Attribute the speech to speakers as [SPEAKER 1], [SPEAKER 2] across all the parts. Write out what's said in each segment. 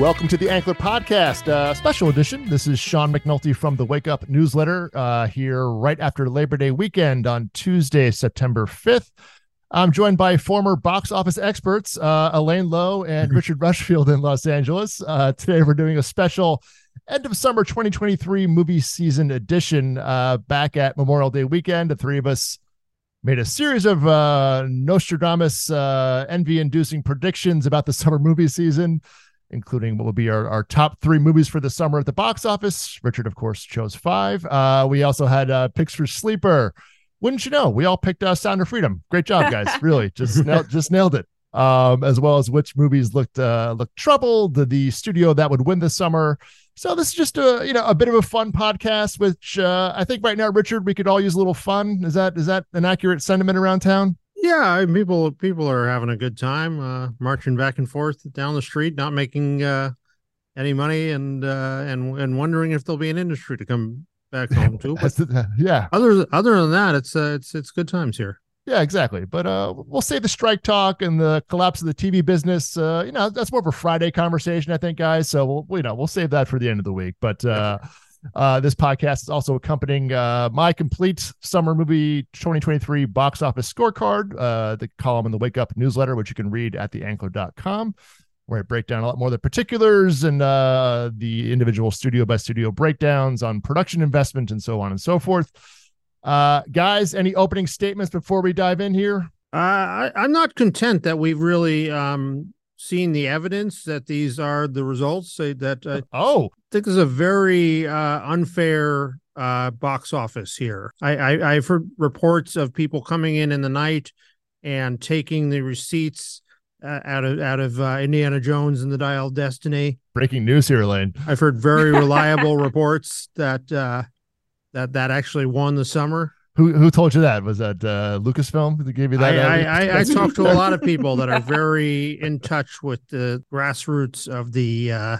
[SPEAKER 1] Welcome to the Ankler Podcast, uh, special edition. This is Sean McNulty from the Wake Up newsletter uh, here right after Labor Day weekend on Tuesday, September 5th. I'm joined by former box office experts, uh, Elaine Low and Richard Rushfield in Los Angeles. Uh, today, we're doing a special end of summer 2023 movie season edition uh, back at Memorial Day weekend. The three of us made a series of uh, Nostradamus uh, envy inducing predictions about the summer movie season including what will be our, our top three movies for the summer at the box office. Richard, of course, chose five. Uh, we also had uh, picks for Sleeper. Wouldn't you know? We all picked uh, Sound of Freedom. Great job, guys! really, just nailed, just nailed it. Um, as well as which movies looked uh, looked troubled, the, the studio that would win this summer. So this is just a you know a bit of a fun podcast, which uh, I think right now, Richard, we could all use a little fun. Is that is that an accurate sentiment around town?
[SPEAKER 2] Yeah, people people are having a good time, uh, marching back and forth down the street, not making uh, any money, and uh, and and wondering if there'll be an industry to come back home to. But
[SPEAKER 1] yeah,
[SPEAKER 2] other other than that, it's uh, it's it's good times here.
[SPEAKER 1] Yeah, exactly. But uh, we'll save the strike talk and the collapse of the TV business. Uh, you know, that's more of a Friday conversation, I think, guys. So we'll you know we'll save that for the end of the week. But uh, uh, this podcast is also accompanying uh, my complete summer movie 2023 box office scorecard, uh, the column in the Wake Up newsletter, which you can read at theankler.com, where I break down a lot more of the particulars and uh, the individual studio by studio breakdowns on production investment and so on and so forth. Uh, guys, any opening statements before we dive in here?
[SPEAKER 2] Uh, I, I'm not content that we've really um, seen the evidence that these are the results. Say that uh,
[SPEAKER 1] oh,
[SPEAKER 2] think is a very uh, unfair uh, box office here. I, I I've heard reports of people coming in in the night and taking the receipts uh, out of out of uh, Indiana Jones and the Dial of Destiny.
[SPEAKER 1] Breaking news here, Lane.
[SPEAKER 2] I've heard very reliable reports that uh, that that actually won the summer.
[SPEAKER 1] Who who told you that? Was that uh, Lucasfilm that gave you that?
[SPEAKER 2] I, I, I, I talked to a lot of people that are very in touch with the grassroots of the uh,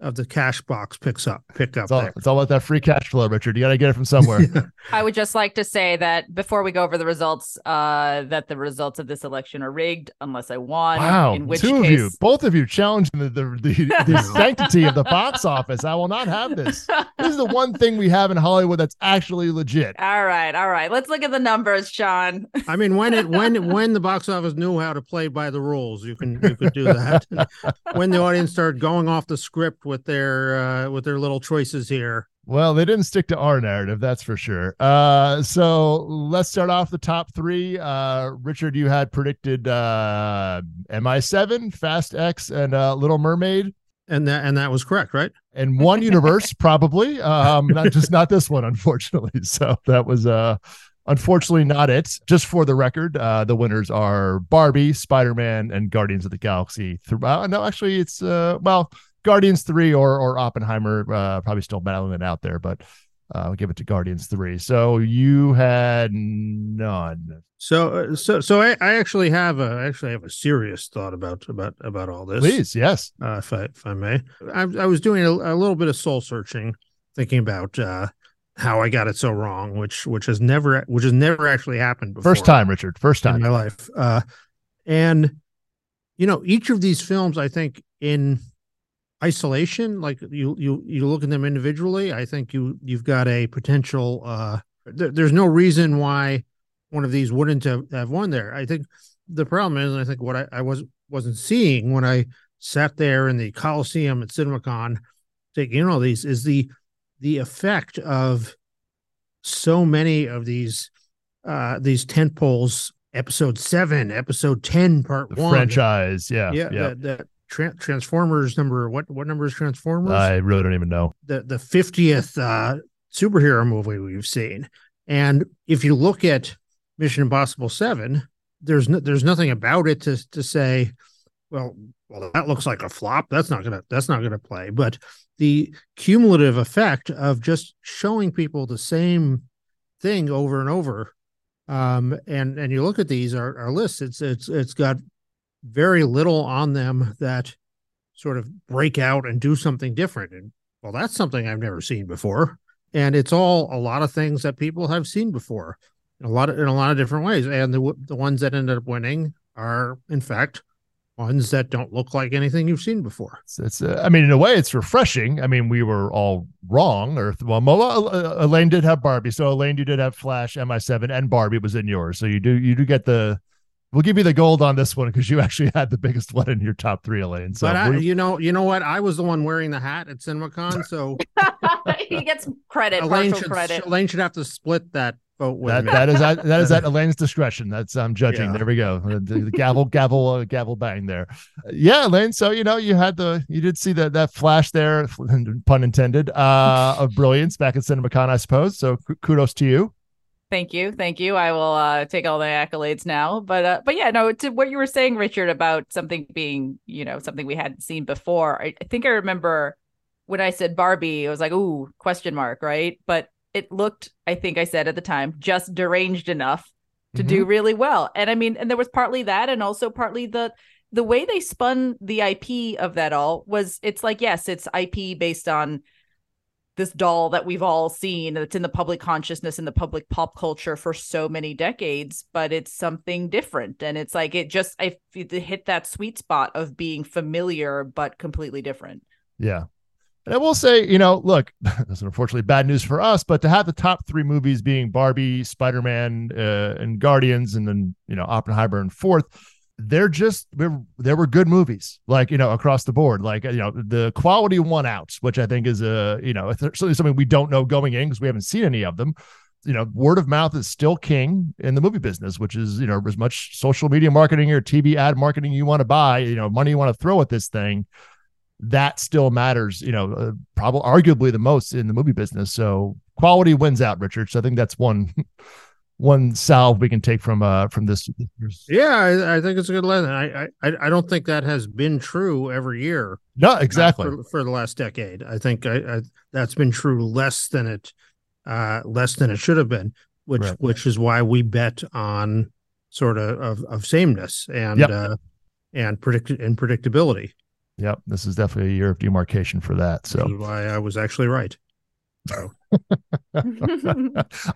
[SPEAKER 2] of the cash box picks up pick up
[SPEAKER 1] it's all, it's all about that free cash flow richard. You got to get it from somewhere.
[SPEAKER 3] I would just like to say that before we go over the results uh that the results of this election are rigged unless i won
[SPEAKER 1] wow in which two case... of you both of you challenging the the, the, the sanctity of the box office. I will not have this. This is the one thing we have in hollywood that's actually legit.
[SPEAKER 3] All right all right. Let's look at the numbers sean.
[SPEAKER 2] I mean when it when when the box office knew how to play by the rules you can you could do that. When the audience started going off the script with their uh, with their little choices here.
[SPEAKER 1] Well, they didn't stick to our narrative, that's for sure. Uh, so let's start off the top three. Uh, Richard, you had predicted uh, MI7, Fast X, and uh, Little Mermaid,
[SPEAKER 2] and that and that was correct, right?
[SPEAKER 1] And one universe, probably. Um, not just not this one, unfortunately. So that was uh Unfortunately, not it. Just for the record, uh, the winners are Barbie, Spider Man, and Guardians of the Galaxy. Uh, no, actually, it's uh, well, Guardians three or or Oppenheimer uh, probably still battling it out there, but uh, I'll give it to Guardians three. So you had none.
[SPEAKER 2] So uh, so so I, I actually have a I actually have a serious thought about about about all this.
[SPEAKER 1] Please, yes,
[SPEAKER 2] uh, if I if I may. I, I was doing a, a little bit of soul searching, thinking about uh, how I got it so wrong, which which has never which has never actually happened before.
[SPEAKER 1] First time, Richard. First time
[SPEAKER 2] in my life. Uh, and you know, each of these films, I think, in isolation like you you you look at them individually i think you you've got a potential uh th- there's no reason why one of these wouldn't have, have won there i think the problem is and i think what i, I was wasn't seeing when i sat there in the coliseum at cinemacon taking in all these is the the effect of so many of these uh these tent poles episode seven episode 10 part
[SPEAKER 1] the
[SPEAKER 2] one
[SPEAKER 1] franchise yeah
[SPEAKER 2] yeah,
[SPEAKER 1] yeah.
[SPEAKER 2] That, that Tra- Transformers number what what number is Transformers?
[SPEAKER 1] I really don't even know.
[SPEAKER 2] The the 50th uh superhero movie we've seen. And if you look at Mission Impossible 7, there's no, there's nothing about it to to say well well that looks like a flop. That's not going to that's not to play. But the cumulative effect of just showing people the same thing over and over um and and you look at these our, our lists it's it's it's got very little on them that sort of break out and do something different. And well, that's something I've never seen before. And it's all a lot of things that people have seen before, a lot of in a lot of different ways. And the the ones that ended up winning are, in fact, ones that don't look like anything you've seen before.
[SPEAKER 1] It's, it's uh, I mean, in a way, it's refreshing. I mean, we were all wrong, or well, Mo, uh, Elaine did have Barbie, so Elaine, you did have Flash, MI7, and Barbie was in yours, so you do you do get the. We'll give you the gold on this one because you actually had the biggest one in your top three, Elaine. So,
[SPEAKER 2] but I, you know, you know what? I was the one wearing the hat at CinemaCon, so
[SPEAKER 3] he gets credit,
[SPEAKER 2] Elaine should,
[SPEAKER 3] credit.
[SPEAKER 2] Elaine should have to split that vote with
[SPEAKER 1] that,
[SPEAKER 2] me.
[SPEAKER 1] that is that, that is at Elaine's discretion. That's I'm judging.
[SPEAKER 2] Yeah.
[SPEAKER 1] There we go. The, the gavel, gavel, uh, gavel, bang there. Yeah, Elaine. So you know you had the you did see that that flash there, pun intended, uh, of brilliance back at CinemaCon, I suppose. So k- kudos to you.
[SPEAKER 3] Thank you, thank you. I will uh, take all the accolades now, but uh, but yeah, no. To what you were saying, Richard, about something being you know something we hadn't seen before. I, I think I remember when I said Barbie, it was like ooh question mark, right? But it looked, I think I said at the time, just deranged enough to do really well. And I mean, and there was partly that, and also partly the the way they spun the IP of that all was it's like yes, it's IP based on this doll that we've all seen that's in the public consciousness and the public pop culture for so many decades but it's something different and it's like it just i it hit that sweet spot of being familiar but completely different
[SPEAKER 1] Yeah. And I will say, you know, look, this is unfortunately bad news for us, but to have the top three movies being Barbie, Spider Man, uh, and Guardians, and then, you know, Oppenheimer and fourth, they're just, there were good movies, like, you know, across the board. Like, you know, the quality won out, which I think is, a, you know, certainly something we don't know going in because we haven't seen any of them. You know, word of mouth is still king in the movie business, which is, you know, as much social media marketing or TV ad marketing you want to buy, you know, money you want to throw at this thing that still matters, you know, uh, probably arguably the most in the movie business. So quality wins out, Richard. So I think that's one one salve we can take from uh from this.
[SPEAKER 2] Yeah, I, I think it's a good lesson. I, I I don't think that has been true every year.
[SPEAKER 1] No,
[SPEAKER 2] uh,
[SPEAKER 1] exactly.
[SPEAKER 2] for, for the last decade. I think I, I, that's been true less than it uh, less than it should have been, which
[SPEAKER 1] Right.
[SPEAKER 2] which is why we bet on sort of of, of sameness and
[SPEAKER 1] Yep.
[SPEAKER 2] uh, and predict and predictability.
[SPEAKER 1] Yep, this is definitely a year of demarcation for that. So
[SPEAKER 2] why I was actually right.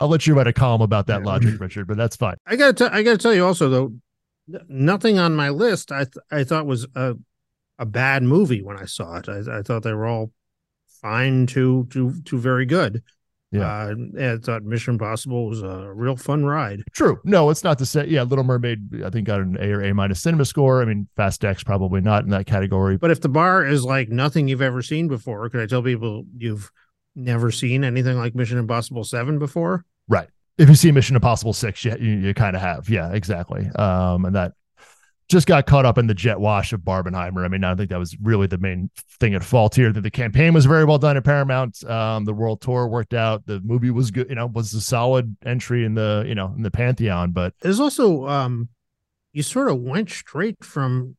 [SPEAKER 1] I'll let you write a column about that
[SPEAKER 2] Yeah.
[SPEAKER 1] logic, Richard, but that's fine.
[SPEAKER 2] I got to I got to tell you also though, nothing on my list I th- I thought was a a bad movie when I saw it. I, I thought they were all fine to to to very good.
[SPEAKER 1] Yeah.
[SPEAKER 2] uh, I thought Mission Impossible was a real fun ride.
[SPEAKER 1] True. No, it's not to say. Yeah, Little Mermaid, I think got an A or A minus cinema score. I mean, Fast X probably not in that category.
[SPEAKER 2] But if the bar is like nothing you've ever seen before, could I tell people you've never seen anything like Mission Impossible Seven before? Right.
[SPEAKER 1] If you see Mission Impossible Six, you you, you kind of have, yeah, exactly. Um, and that just got caught up in the jet wash of Barbenheimer. I mean, I don't think that was really the main thing at fault here. That the campaign was very well done at Paramount. Um, the world tour worked out. The movie was good. You know, was a solid entry in the you know in the pantheon. But
[SPEAKER 2] There's also um, you sort of went straight from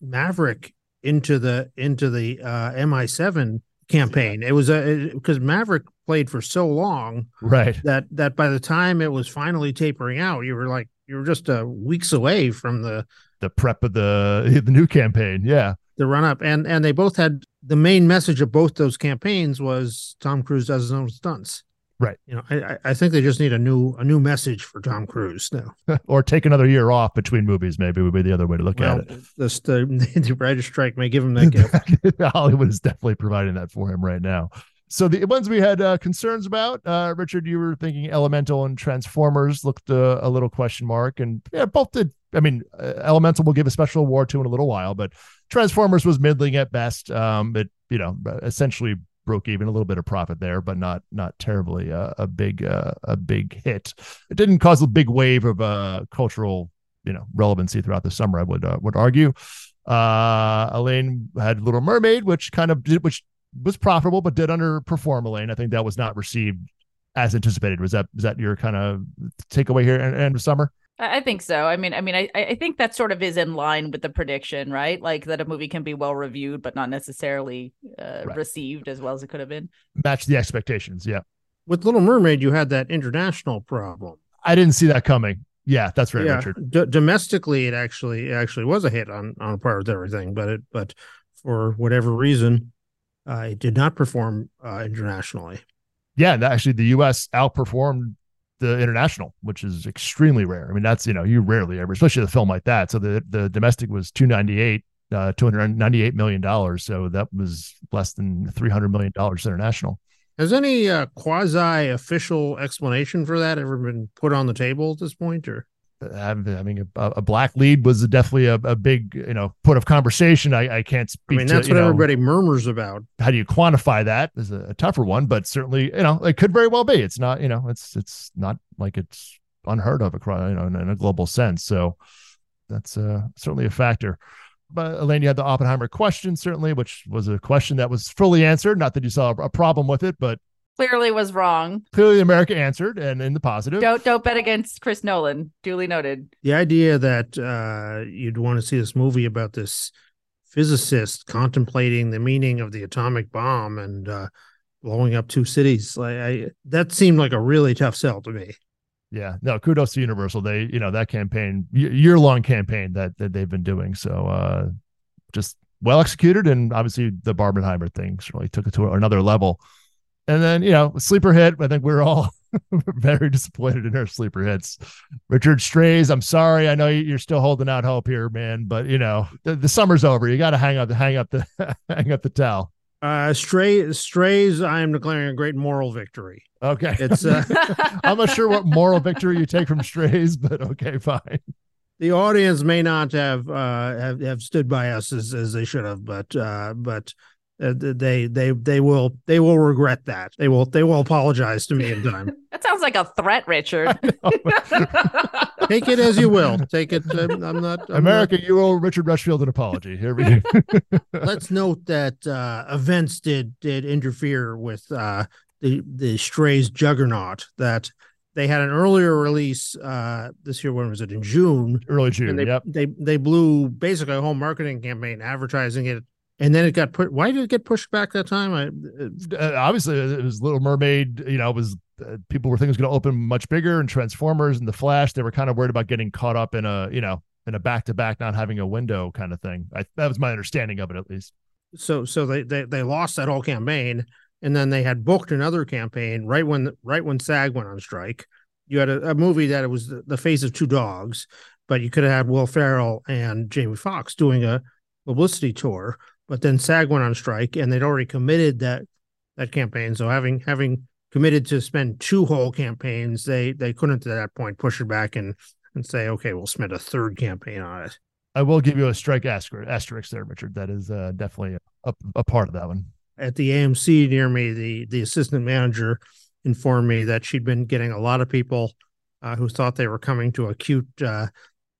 [SPEAKER 2] Maverick into the into the uh, MI7 campaign. It was a because Maverick played for so long
[SPEAKER 1] right,
[SPEAKER 2] that that by the time it was finally tapering out, you were like you were just uh, weeks away from the
[SPEAKER 1] the prep of the the new campaign. Yeah,
[SPEAKER 2] the run up, and and they both had the main message of both those campaigns was Tom Cruise does his own stunts.
[SPEAKER 1] Right.
[SPEAKER 2] You know, I I- think they just need a new a new message for Tom Cruise now.
[SPEAKER 1] or take another year off between movies. Maybe would be the other way to look
[SPEAKER 2] Well,
[SPEAKER 1] at it.
[SPEAKER 2] this the the writer's strike may give him that gift.
[SPEAKER 1] Hollywood is definitely providing that for him right now. So the ones we had uh, concerns about, uh, Richard, you were thinking Elemental and Transformers looked uh, a little question mark, and yeah, both did. I mean, uh, Elemental will give a special award to in a little while, but Transformers was middling at best. Um, it you know essentially broke even a little bit of profit there, but not not terribly uh, a big uh, a big hit. It didn't cause a big wave of uh, cultural you know relevancy throughout the summer. I would uh, would argue. Uh, Elaine had Little Mermaid, which kind of did, which was profitable but did underperform. Elaine, I think that was not received as anticipated. Was that was that your kind of takeaway here at end of summer?
[SPEAKER 3] I I think so. I mean, I mean, I, I think that sort of is in line with the prediction, right? Like that a movie can be well reviewed, but not necessarily uh,
[SPEAKER 1] Right.
[SPEAKER 3] received as well as it could have been.
[SPEAKER 1] Match the expectations. Yeah,
[SPEAKER 2] With Little Mermaid, you had that international problem.
[SPEAKER 1] I didn't see that coming. Yeah, that's right,
[SPEAKER 2] yeah,
[SPEAKER 1] Richard.
[SPEAKER 2] D- domestically, it actually it actually was a hit on on par with everything, but it but for whatever reason, uh, it did not perform uh, internationally.
[SPEAKER 1] Yeah, and actually, the U.S. outperformed the international, which is extremely rare. I mean, that's you know you rarely ever, especially a film like that. So the the domestic was two ninety eight, uh, two hundred ninety eight million dollars. So that was less than three hundred million dollars international.
[SPEAKER 2] Has any uh, quasi official explanation for that ever been put on the table at this point, or?
[SPEAKER 1] I mean, a, a, black lead was definitely a, a, big, you know, point of conversation. I, I can't speak.
[SPEAKER 2] I mean, that's
[SPEAKER 1] to,
[SPEAKER 2] what
[SPEAKER 1] know,
[SPEAKER 2] everybody murmurs about.
[SPEAKER 1] How do you quantify that? Is a, a, tougher one, but certainly, you know, it could very well be. It's not, you know, it's it's not like it's unheard of across, you know, in, in a global sense. So that's uh, certainly a factor. But Elaine, you had the Oppenheimer question, certainly, which was a question that was fully answered. Not that you saw a problem with it, but
[SPEAKER 3] clearly was wrong.
[SPEAKER 1] Clearly, America answered, and in the positive.
[SPEAKER 3] Don't don't bet against Chris Nolan. Duly noted.
[SPEAKER 2] The idea that uh, you'd want to see this movie about this physicist contemplating the meaning of the atomic bomb and uh, blowing up two cities, like I, that seemed like a really tough sell to me.
[SPEAKER 1] Yeah, no, kudos to Universal. They, you know, that campaign, year long campaign that, that they've been doing. So, uh, just well executed, and obviously the Barbenheimer thing really took it to another level. And then, you know, sleeper hit. I think we are all very disappointed in our sleeper hits. Richard Strays, I'm sorry. I know you're still holding out hope here, man, but you know, the, the summer's over. You got to hang up the hang up the hang up the towel.
[SPEAKER 2] Uh, stray strays. I am declaring a great moral victory.
[SPEAKER 1] Okay,
[SPEAKER 2] it's. Uh,
[SPEAKER 1] I'm not sure what moral victory you take from strays, but okay, fine.
[SPEAKER 2] The audience may not have uh have, have stood by us as, as they should have, but uh, but uh, they they they will they will regret that. They will they will apologize to me in time.
[SPEAKER 3] that sounds like a threat, Richard.
[SPEAKER 2] Take it as you will. Take it. I'm, I'm not. I'm
[SPEAKER 1] America,
[SPEAKER 2] not...
[SPEAKER 1] you owe Richard Rushfield an apology. Here we go.
[SPEAKER 2] Let's note that uh, events did did interfere with uh, the the Strays juggernaut. That they had an earlier release uh, this year. When was it? In June.
[SPEAKER 1] Early June.
[SPEAKER 2] And they,
[SPEAKER 1] yep.
[SPEAKER 2] They they blew basically a whole marketing campaign advertising it and then it got put. Why did it get pushed back that time? I,
[SPEAKER 1] uh, obviously, it was Little Mermaid. You know, it was uh, people were thinking it was going to open much bigger, and Transformers and the Flash. They were kind of worried about getting caught up in a you know in a back to back, not having a window kind of thing. I, that was my understanding of it, at least.
[SPEAKER 2] So, so they, they they lost that whole campaign, and then they had booked another campaign right when right when SAG went on strike. You had a, a movie that it was the, the face of two dogs, but you could have had Will Ferrell and Jamie Foxx doing a publicity tour but then SAG went on strike, and they'd already committed that that campaign. So having having committed to spend two whole campaigns, they they couldn't at that point push it back and and say, okay, we'll spend a third campaign on it.
[SPEAKER 1] I will give you a strike asterisk there, Richard. That is uh, definitely a, a part of that one.
[SPEAKER 2] At the AMC near me, the the assistant manager informed me that she'd been getting a lot of people uh, who thought they were coming to a cute, uh,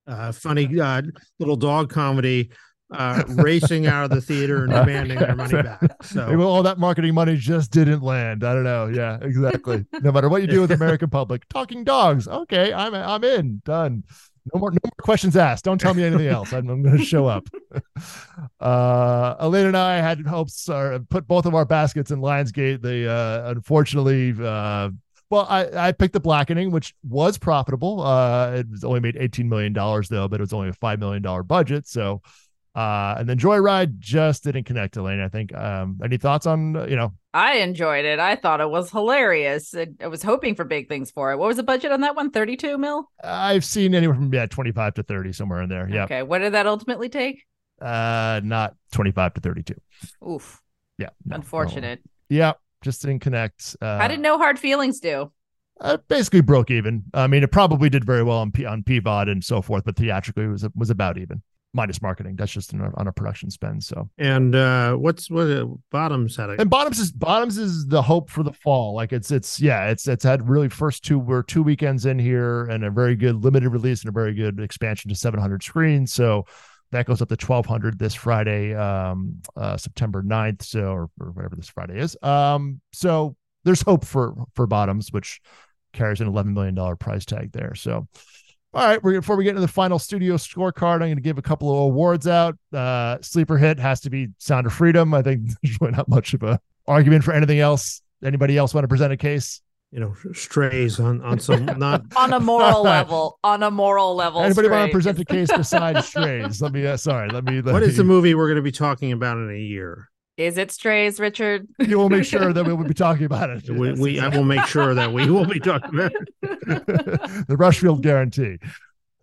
[SPEAKER 2] uh funny uh, little dog comedy uh, racing out of the theater and demanding their money back. So
[SPEAKER 1] well, all that marketing money just didn't land. I don't know. Yeah, exactly. no matter what you do with the American public, talking dogs. Okay, I'm I'm in. Done. No more, no more questions asked. Don't tell me anything else. I'm, I'm going to show up. Uh, Elaine and I had hopes, uh, put both of our baskets in Lionsgate. They uh, unfortunately, uh, well, I, I picked the blackening, which was profitable. Uh, it was only made $18 million though, but it was only a $5 million budget. So uh, and then Joyride just didn't connect, Elaine. I think. Um, any thoughts on you know?
[SPEAKER 3] I enjoyed it. I thought it was hilarious. I was hoping for big things for it. What was the budget on that one? Thirty-two mil.
[SPEAKER 1] I've seen anywhere from yeah, twenty-five to thirty somewhere in there. Yeah.
[SPEAKER 3] Okay. What did that ultimately take?
[SPEAKER 1] Uh, not twenty-five to thirty-two.
[SPEAKER 3] Oof.
[SPEAKER 1] Yeah.
[SPEAKER 3] No, Unfortunate.
[SPEAKER 1] No. Yeah, just didn't connect.
[SPEAKER 3] Uh, How did No Hard Feelings do?
[SPEAKER 1] Uh, basically broke even. I mean, it probably did very well on P- on PVOD and so forth, but theatrically it was was about even minus marketing. That's just on a, on a production spend. So
[SPEAKER 2] and uh what's what uh, bottoms had
[SPEAKER 1] a- and bottoms is bottoms is the hope for the fall. Like it's it's yeah it's it's had really first two we're two weekends in here and a very good limited release and a very good expansion to 700 screens. So that goes up to 1200 this Friday, um, uh, September 9th. So, or, or whatever this Friday is. Um, so there's hope for, for bottoms, which carries an $11 million price tag there. So, all right, we're, before we get into the final studio scorecard, I'm going to give a couple of awards out. Uh, sleeper hit has to be Sound of Freedom. I think there's really not much of a argument for anything else. Anybody else want to present a case?
[SPEAKER 2] You know, strays on on some not
[SPEAKER 3] on a moral level. On a moral level.
[SPEAKER 1] Anybody strays. want to present a case besides strays? Let me. Uh, sorry. Let me. Let
[SPEAKER 2] what
[SPEAKER 1] me...
[SPEAKER 2] is the movie we're going to be talking about in a year?
[SPEAKER 3] Is it strays, Richard?
[SPEAKER 1] You will make sure that we will be talking about it.
[SPEAKER 2] We, we I will make sure that we will be talking about it.
[SPEAKER 1] the Rushfield guarantee.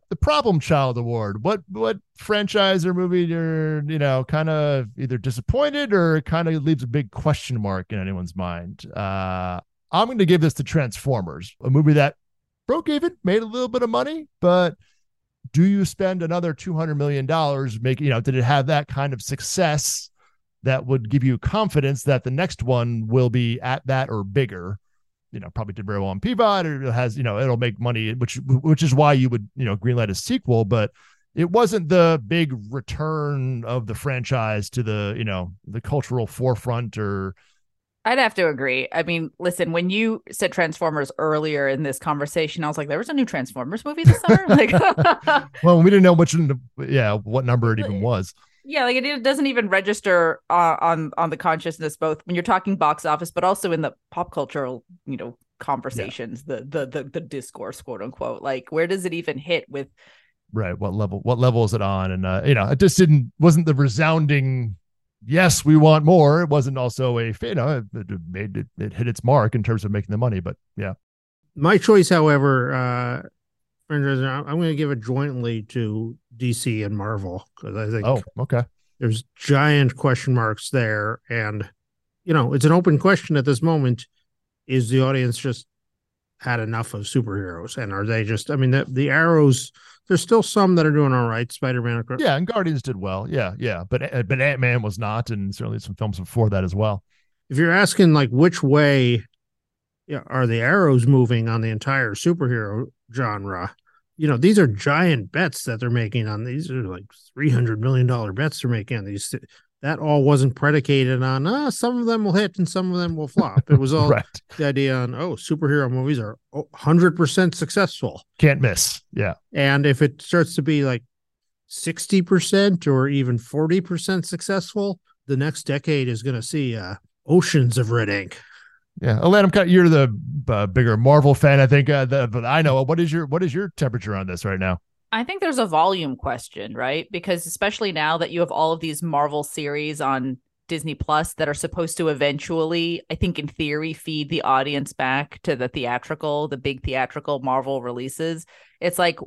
[SPEAKER 1] The problem child award. What what franchise or movie you're, you know, kind of either disappointed or kind of leaves a big question mark in anyone's mind. Uh I'm going to give this to Transformers, a movie that broke even, made a little bit of money, but do you spend another $200 million making, you know, did it have that kind of success that would give you confidence that the next one will be at that or bigger? You know, probably did very well on or it has, you know, it'll make money, which which is why you would, you know, greenlight a sequel, but it wasn't the big return of the franchise to the, you know, the cultural forefront or
[SPEAKER 3] I'd have to agree. I mean, listen, when you said Transformers earlier in this conversation, I was like, there was a new Transformers movie this summer. like,
[SPEAKER 1] well, we didn't know which, yeah, what number it even was.
[SPEAKER 3] Yeah, like it doesn't even register uh, on on the consciousness, both when you're talking box office, but also in the pop cultural, you know, conversations, yeah. the, the the the discourse, quote unquote. Like, where does it even hit with?
[SPEAKER 1] Right. What level? What level is it on? And uh, you know, it just didn't wasn't the resounding yes, we want more. It wasn't also a you know it, it made it, it hit its mark in terms of making the money, but yeah.
[SPEAKER 2] My choice, however, uh, I'm going to give it jointly to DC and Marvel because I think
[SPEAKER 1] oh okay
[SPEAKER 2] there's giant question marks there, and you know it's an open question at this moment. Is the audience just had enough of superheroes, and are they just? I mean, the the arrows there's still some that are doing all right. Spider Man,
[SPEAKER 1] yeah, and Guardians did well, yeah, yeah, but uh, but Ant Man was not, and certainly some films before that as well.
[SPEAKER 2] If you're asking like which way yeah, are the arrows moving on the entire superhero genre, you know, these are giant bets that they're making on these are like three hundred million dollar bets they're making on these that all wasn't predicated on uh, some of them will hit and some of them will flop. It was all right. the idea on oh superhero movies are 100% successful.
[SPEAKER 1] Can't miss. Yeah.
[SPEAKER 2] And if it starts to be like 60% or even 40% successful, the next decade is going to see uh, oceans of red ink.
[SPEAKER 1] Yeah, kind of, you're the uh, bigger Marvel fan, I think. Uh, the, but I know what is your what is your temperature on this right now?
[SPEAKER 3] I think there's a volume question, right? Because especially now that you have all of these Marvel series on Disney Plus that are supposed to eventually, I think in theory, feed the audience back to the theatrical, the big theatrical Marvel releases. It's like,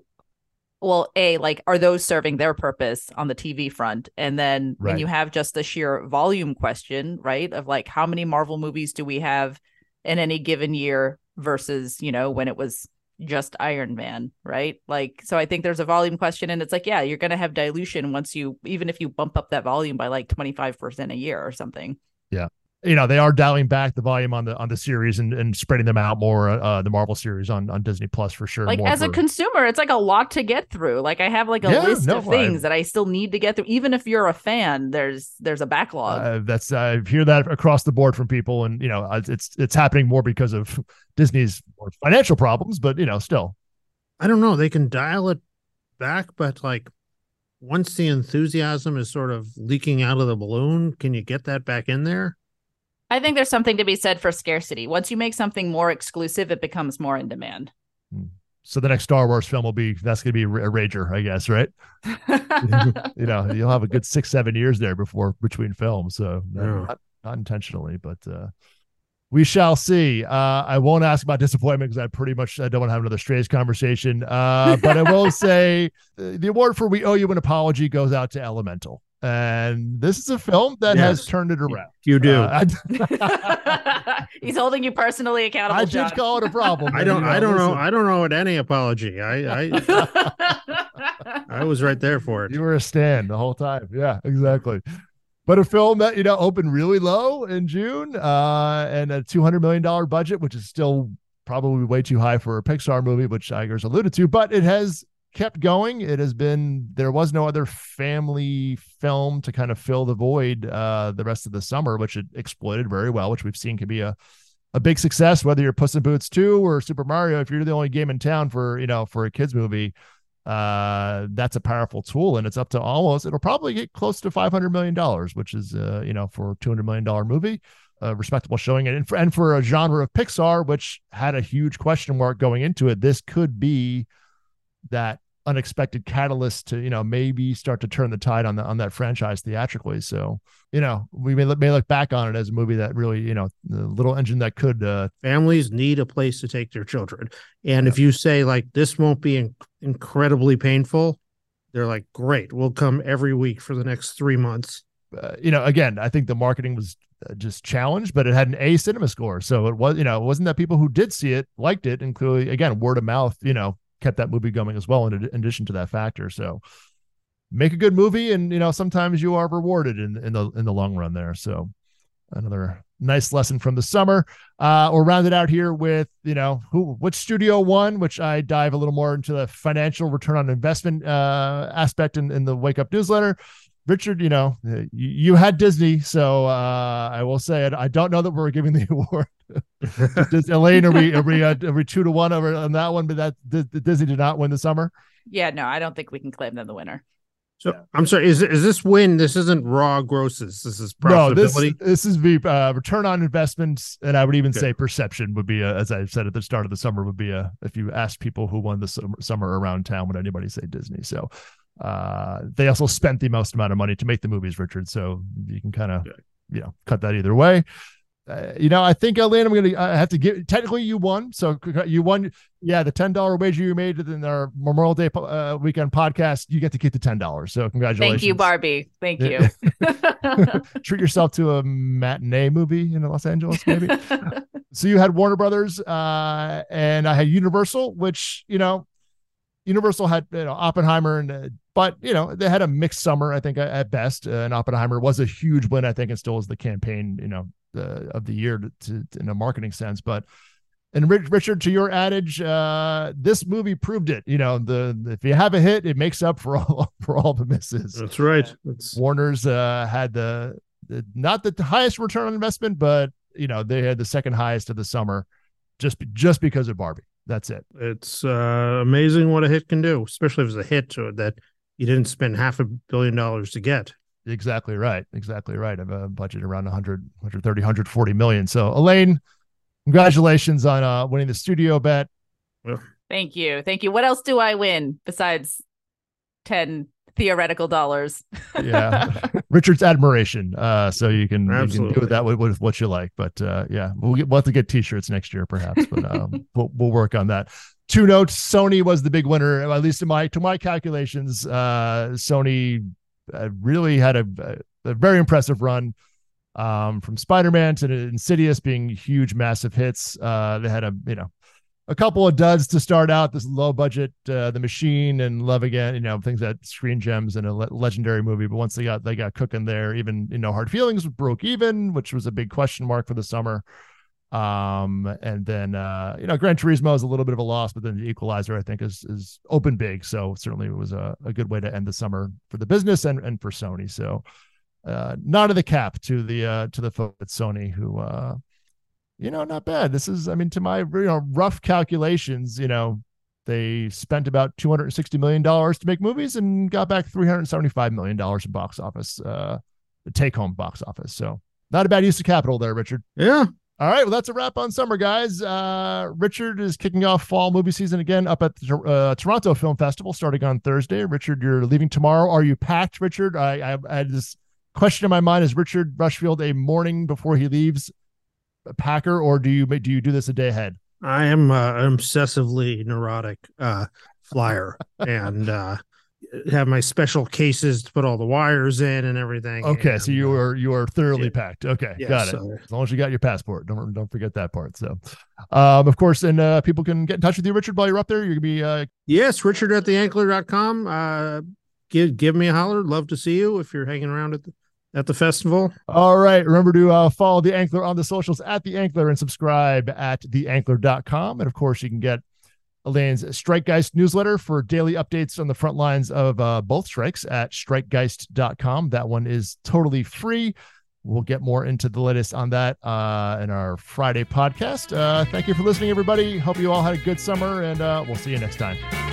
[SPEAKER 3] well, A, like, are those serving their purpose on the TV front? And then right. when you have just the sheer volume question, right, of like, how many Marvel movies do we have in any given year versus, you know, when it was just Iron Man, right? Like, so I think there's a volume question, and it's like, yeah, you're going to have dilution once you, even if you bump up that volume by like 25% a year or something.
[SPEAKER 1] Yeah you know they are dialing back the volume on the on the series and, and spreading them out more uh the marvel series on on disney plus for sure
[SPEAKER 3] like as
[SPEAKER 1] for...
[SPEAKER 3] a consumer it's like a lot to get through. Like i have like a yeah, list no, of things I... that i still need to get through. Even if you're a fan there's there's a backlog.
[SPEAKER 1] Uh, that's i hear that across the board from people and you know it's it's happening more because of disney's financial problems but you know still.
[SPEAKER 2] I don't know. They can dial it back but like once the enthusiasm is sort of leaking out of the balloon can you get that back in there
[SPEAKER 3] I think there's something to be said for scarcity. Once you make something more exclusive, it becomes more in demand.
[SPEAKER 1] Hmm. So the next Star Wars film will be that's going to be a rager, I guess, right? you know, you'll have a good six, seven years there before between films. So yeah. not, not, intentionally, but uh, we shall see. Uh, I won't ask about disappointment because I pretty much I don't want to have another Strays conversation. Uh, but I will say uh, the award for "We Owe You an Apology" goes out to Elemental and this is a film that yes, has turned it around.
[SPEAKER 2] You do.
[SPEAKER 3] Uh, He's holding you personally accountable.
[SPEAKER 1] I John. did call it a problem.
[SPEAKER 2] I don't. You know, I don't listen. know. I don't know what any apology. I. I, I was right there for it.
[SPEAKER 1] You were a stand the whole time. Yeah, exactly. But a film that you know opened really low in June, uh, and a two hundred million dollar budget, which is still probably way too high for a Pixar movie, which Iger's alluded to, but it has kept going. It has been there was no other family film to kind of fill the void uh, the rest of the summer, which it exploited very well, which we've seen can be a a big success. Whether you're Puss in Boots two or Super Mario, if you're the only game in town for you know for a kids movie, uh, that's a powerful tool, and it's up to almost it'll probably get close to 500 million dollars, which is uh, you know for a 200 million dollar movie. A respectable showing and for, and for a genre of Pixar, which had a huge question mark going into it, this could be that unexpected catalyst to you know maybe start to turn the tide on the on that franchise theatrically. So you know we may look, may look back on it as a movie that really you know the little engine that could. Uh,
[SPEAKER 2] Families need a place to take their children, and yeah. if you say like this won't be in- incredibly painful, they're like, great, we'll come every week for the next three months.
[SPEAKER 1] Uh, you know, again, I think the marketing was uh, just challenged, but it had an A cinema score. So it was, you know, it wasn't that people who did see it liked it. And clearly, again, word of mouth, you know, kept that movie going as well, in, in addition to that factor. So make a good movie, and, you know, sometimes you are rewarded in, in the, in the long run there. So another nice lesson from the summer. Uh, we'll round it out here with, you know, who, which studio won, which I dive a little more into the financial return on investment uh, aspect in, in the Wake Up newsletter. Richard, you know, you, you had Disney, so uh, I will say it. I don't know that we're giving the award. Elaine, are we are we uh, are we two to one over on that one? But that the, the Disney did not win the summer.
[SPEAKER 3] Yeah, no, I don't think we can claim them the winner.
[SPEAKER 2] So yeah. I'm sorry. Is is this win? This isn't raw grosses. This is profitability.
[SPEAKER 1] No, this, this is the uh, return on investments, and I would even say perception would be a, as I said at the start of the summer would be a if you asked people who won the summer, summer around town, would anybody say Disney? So uh, they also spent the most amount of money to make the movies, Richard. So you can kind of, you know, cut that either way. Uh, you know, I think Elaine, I'm gonna I have to give. Technically, you won, so you won. Yeah, the ten dollar wager you made in our Memorial Day uh, weekend podcast, you get to keep the ten dollars. So congratulations.
[SPEAKER 3] Thank you, Barbie. Thank you.
[SPEAKER 1] Treat yourself to a matinee movie in Los Angeles, maybe. so you had Warner Brothers, uh, and I had Universal, which you know Universal had you know Oppenheimer and uh, but you know they had a mixed summer I think at best uh, and Oppenheimer was a huge win I think and still is the campaign you know of the year to, to, in a marketing sense but and Richard to your adage uh, this movie proved it you know the if you have a hit it makes up for all for all the misses.
[SPEAKER 2] That's right. That's...
[SPEAKER 1] Warner's uh, had the, the not the highest return on investment but you know they had the second highest of the summer just just because of Barbie that's it.
[SPEAKER 2] It's uh, amazing what a hit can do, especially if it's a hit to that you didn't spend half a billion dollars to get.
[SPEAKER 1] Exactly right. Exactly right. I have a budget around 100, 130, 140 million. So Elaine, congratulations on uh, winning the studio bet.
[SPEAKER 3] Well, Thank you. Thank you. What else do I win besides 10 theoretical dollars.
[SPEAKER 1] yeah, Richard's admiration. Uh, so you can Absolutely. you can do that with, with what you like. But uh, yeah, we'll, get, we'll have to get T-shirts next year, perhaps. But um, we'll we'll work on that. Two notes: Sony was the big winner, at least in my to my calculations. Uh, Sony uh, really had a, a very impressive run um, from Spider-Man to Insidious being huge, massive hits. Uh, they had a you know a couple of duds to start out this low budget uh, the machine and love again you know things that screen gems and a le- legendary movie but once they got they got cooking there even you know hard feelings broke even which was a big question mark for the summer. Um and then uh you know Gran Turismo is a little bit of a loss but then the equalizer I think is is open big. So certainly it was a, a good way to end the summer for the business and and for Sony. So uh nod of the cap to the uh to the folks at Sony who uh you know, not bad. This is, I mean, to my you know rough calculations, you know, they spent about two hundred and sixty million dollars to make movies and got back three hundred seventy-five million dollars in box office, uh, the take-home box office. So not a bad use of capital there, Richard.
[SPEAKER 2] Yeah.
[SPEAKER 1] All right, well, that's a wrap on summer, guys. Uh, Richard is kicking off fall movie season again up at the uh, Toronto Film Festival starting on Thursday. Richard, you're leaving tomorrow. Are you packed, Richard? I, I, I had this question in my mind: Is Richard Rushfield a morning before he leaves packer, or do you do you do this a day ahead?
[SPEAKER 2] I am uh, obsessively neurotic uh, flyer, and uh, have my special cases to put all the wires in and everything.
[SPEAKER 1] Okay,
[SPEAKER 2] and,
[SPEAKER 1] so you are you are thoroughly yeah. packed. Okay,
[SPEAKER 2] yeah,
[SPEAKER 1] got it. as long as you got your passport, don't don't forget that part. So, um, of course, and uh, people can get in touch with you, Richard, while you're up there. You're gonna be uh,
[SPEAKER 2] yes, Richard at theankler.com. Uh, give give me a holler. Love to see you if you're hanging around at the at the festival.
[SPEAKER 1] All right. Remember to uh, follow the Ankler on the socials at the Ankler and subscribe at theankler.com. And of course, you can get Elaine's Strikegeist newsletter for daily updates on the front lines of uh, both strikes at strikegeist.com. That one is totally free. We'll get more into the latest on that uh, in our Friday podcast. Uh, thank you for listening, everybody. Hope you all had a good summer, and uh, we'll see you next time.